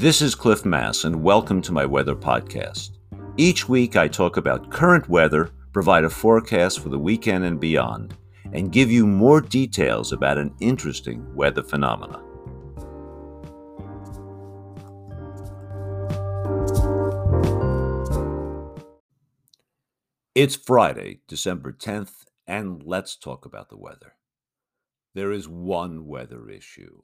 This is Cliff Mass, and welcome to my weather podcast. Each week, I talk about current weather, provide a forecast for the weekend and beyond, and give you more details about an interesting weather phenomena. It's Friday, December 10th, and let's talk about the weather. There is one weather issue,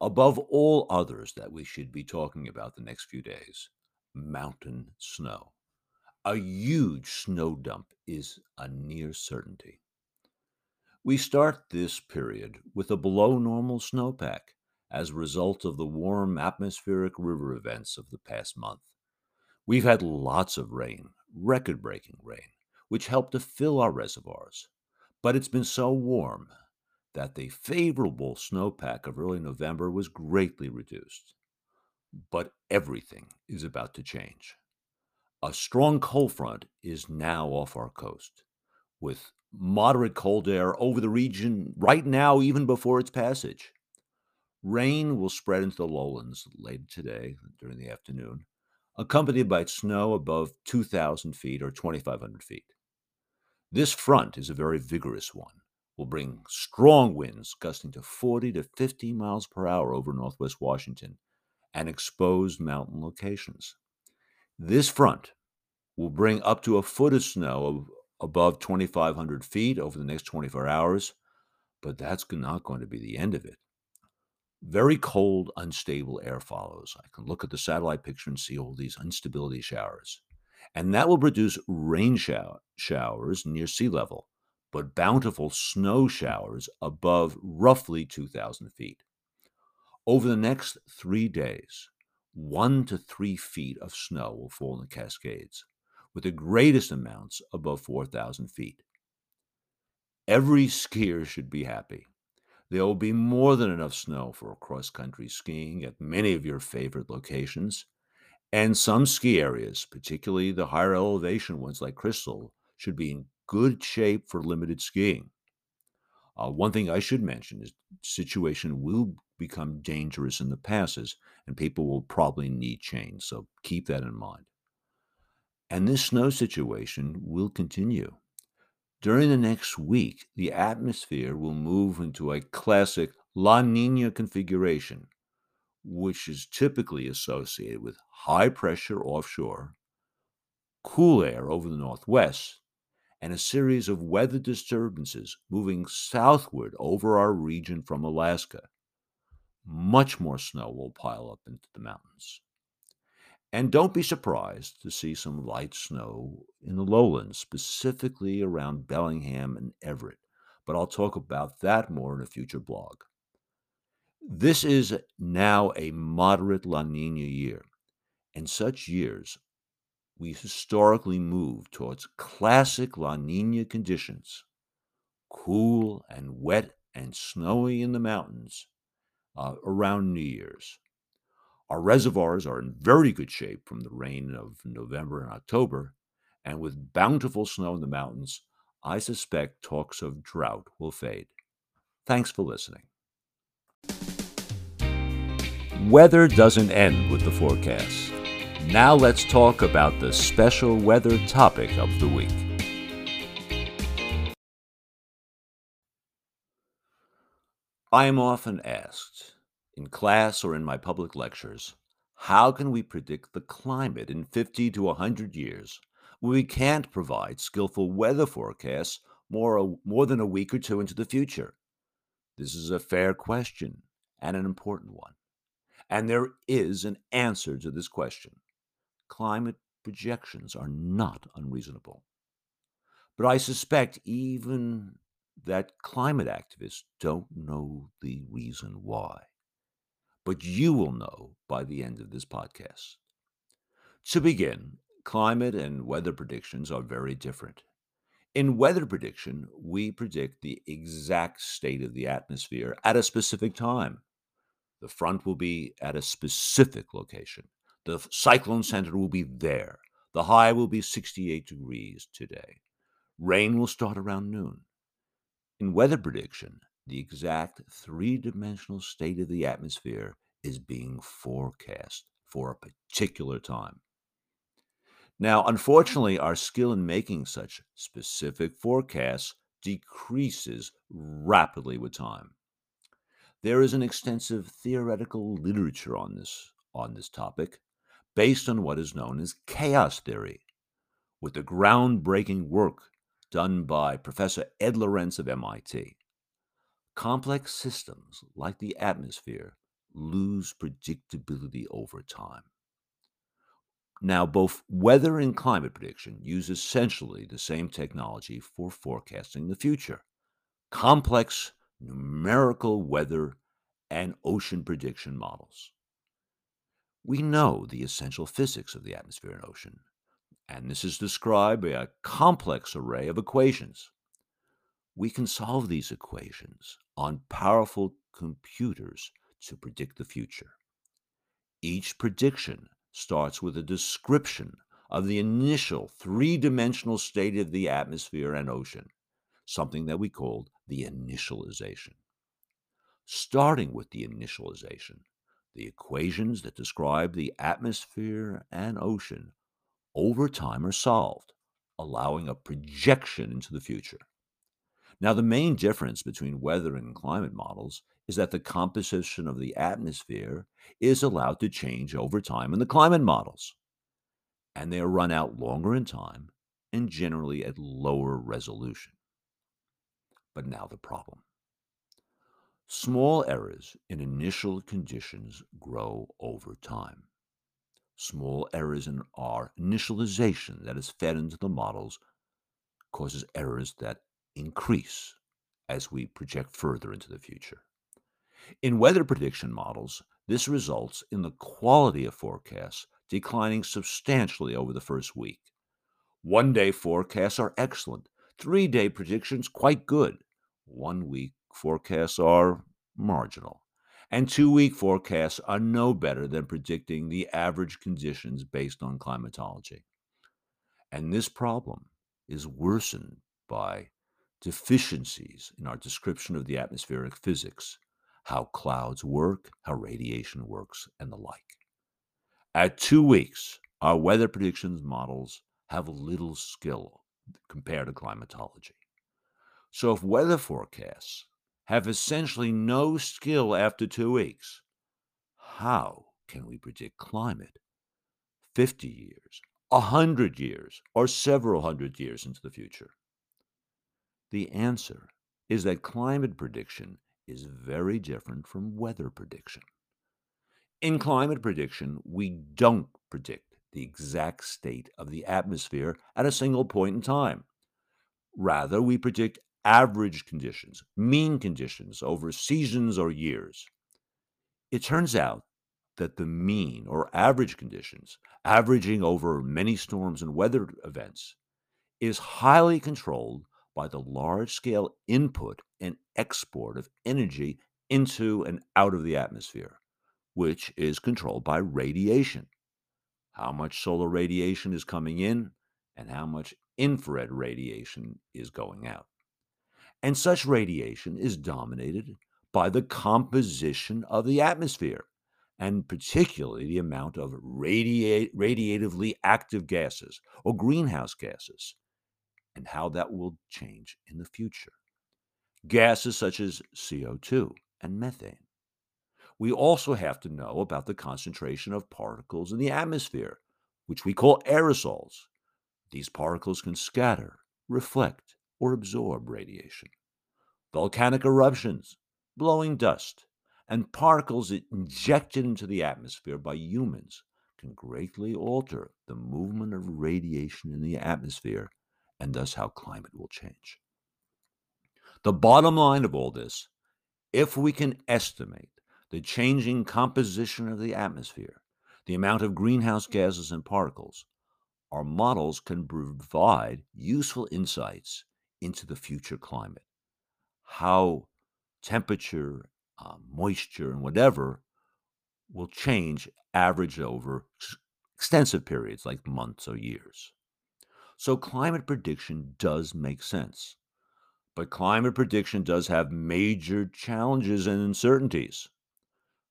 above all others, that we should be talking about the next few days mountain snow. A huge snow dump is a near certainty. We start this period with a below normal snowpack as a result of the warm atmospheric river events of the past month. We've had lots of rain, record breaking rain, which helped to fill our reservoirs. But it's been so warm that the favorable snowpack of early November was greatly reduced. But everything is about to change. A strong cold front is now off our coast, with moderate cold air over the region right now, even before its passage. Rain will spread into the lowlands later today during the afternoon, accompanied by snow above 2,000 feet or 2,500 feet. This front is a very vigorous one, will bring strong winds gusting to 40 to 50 miles per hour over northwest Washington and exposed mountain locations. This front will bring up to a foot of snow above 2,500 feet over the next 24 hours, but that's not going to be the end of it. Very cold, unstable air follows. I can look at the satellite picture and see all these instability showers. And that will produce rain shower, showers near sea level, but bountiful snow showers above roughly 2,000 feet. Over the next three days, one to three feet of snow will fall in the Cascades with the greatest amounts above 4,000 feet. Every skier should be happy. There will be more than enough snow for cross country skiing at many of your favorite locations. And some ski areas, particularly the higher elevation ones like Crystal, should be good shape for limited skiing. Uh, one thing I should mention is situation will become dangerous in the passes, and people will probably need chains. So keep that in mind. And this snow situation will continue. During the next week, the atmosphere will move into a classic La Nina configuration, which is typically associated with high pressure offshore, cool air over the northwest, and a series of weather disturbances moving southward over our region from Alaska. Much more snow will pile up into the mountains. And don't be surprised to see some light snow in the lowlands, specifically around Bellingham and Everett. But I'll talk about that more in a future blog. This is now a moderate La Nina year. and such years, we historically move towards classic La Nina conditions cool and wet and snowy in the mountains uh, around New Year's. Our reservoirs are in very good shape from the rain of November and October, and with bountiful snow in the mountains, I suspect talks of drought will fade. Thanks for listening. Weather doesn't end with the forecast. Now let's talk about the special weather topic of the week. I am often asked, in class or in my public lectures, how can we predict the climate in 50 to 100 years when we can't provide skillful weather forecasts more, more than a week or two into the future? This is a fair question and an important one. And there is an answer to this question. Climate projections are not unreasonable. But I suspect even that climate activists don't know the reason why but you will know by the end of this podcast. To begin, climate and weather predictions are very different. In weather prediction, we predict the exact state of the atmosphere at a specific time. The front will be at a specific location. The cyclone center will be there. The high will be 68 degrees today. Rain will start around noon. In weather prediction, the exact three dimensional state of the atmosphere is being forecast for a particular time. Now, unfortunately, our skill in making such specific forecasts decreases rapidly with time. There is an extensive theoretical literature on this, on this topic based on what is known as chaos theory, with the groundbreaking work done by Professor Ed Lorenz of MIT. Complex systems like the atmosphere lose predictability over time. Now, both weather and climate prediction use essentially the same technology for forecasting the future complex numerical weather and ocean prediction models. We know the essential physics of the atmosphere and ocean, and this is described by a complex array of equations. We can solve these equations on powerful computers to predict the future. Each prediction starts with a description of the initial three dimensional state of the atmosphere and ocean, something that we called the initialization. Starting with the initialization, the equations that describe the atmosphere and ocean over time are solved, allowing a projection into the future. Now, the main difference between weather and climate models is that the composition of the atmosphere is allowed to change over time in the climate models, and they are run out longer in time and generally at lower resolution. But now the problem. Small errors in initial conditions grow over time. Small errors in our initialization that is fed into the models causes errors that increase as we project further into the future. In weather prediction models, this results in the quality of forecasts declining substantially over the first week. One day forecasts are excellent, three day predictions quite good, one week forecasts are marginal, and two week forecasts are no better than predicting the average conditions based on climatology. And this problem is worsened by deficiencies in our description of the atmospheric physics, how clouds work, how radiation works, and the like. At two weeks, our weather predictions models have little skill compared to climatology. So, if weather forecasts have essentially no skill after two weeks, how can we predict climate 50 years, 100 years, or several hundred years into the future? The answer is that climate prediction is very different from weather prediction. In climate prediction, we don't predict the exact state of the atmosphere at a single point in time. Rather, we predict average conditions, mean conditions over seasons or years. It turns out that the mean or average conditions, averaging over many storms and weather events, is highly controlled by the large scale input and export of energy into and out of the atmosphere, which is controlled by radiation. How much solar radiation is coming in and how much infrared radiation is going out. And such radiation is dominated by the composition of the atmosphere, and particularly the amount of radiate, radiatively active gases or greenhouse gases and how that will change in the future. Gases such as CO2 and methane. We also have to know about the concentration of particles in the atmosphere, which we call aerosols. These particles can scatter, reflect, or absorb radiation. Volcanic eruptions, blowing dust, and particles injected into the atmosphere by humans can greatly alter the movement of radiation in the atmosphere and thus how climate will change. The bottom line of all this if we can estimate the changing composition of the atmosphere, the amount of greenhouse gases and particles, our models can provide useful insights into the future climate, how temperature, uh, moisture, and whatever will change average over extensive periods like months or years. So climate prediction does make sense. But climate prediction does have major challenges and uncertainties.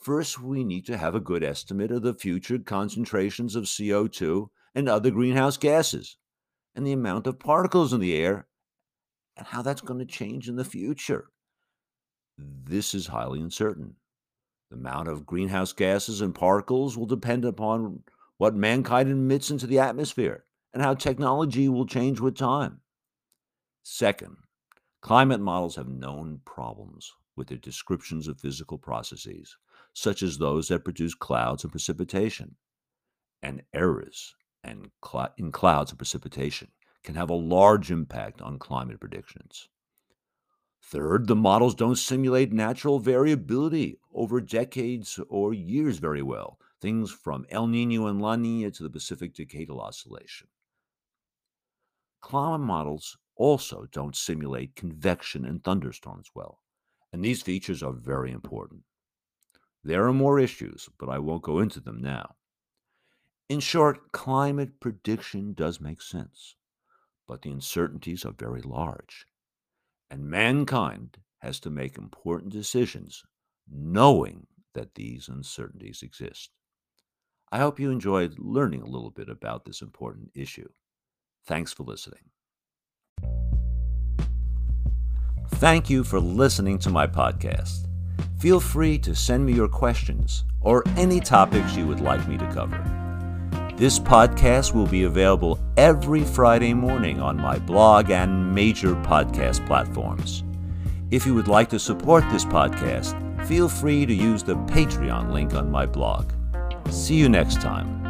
First, we need to have a good estimate of the future concentrations of CO2 and other greenhouse gases, and the amount of particles in the air, and how that's going to change in the future. This is highly uncertain. The amount of greenhouse gases and particles will depend upon what mankind emits into the atmosphere and how technology will change with time. Second, climate models have known problems with their descriptions of physical processes, such as those that produce clouds and precipitation. And errors and in clouds and precipitation can have a large impact on climate predictions. Third, the models don't simulate natural variability over decades or years very well, things from El Nino and La Nina to the Pacific Decadal Oscillation. Climate models also don't simulate convection and thunderstorms well, and these features are very important. There are more issues, but I won't go into them now. In short, climate prediction does make sense, but the uncertainties are very large and mankind has to make important decisions knowing that these uncertainties exist. I hope you enjoyed learning a little bit about this important issue. Thanks for listening. Thank you for listening to my podcast. Feel free to send me your questions or any topics you would like me to cover. This podcast will be available every Friday morning on my blog and major podcast platforms. If you would like to support this podcast, feel free to use the Patreon link on my blog. See you next time.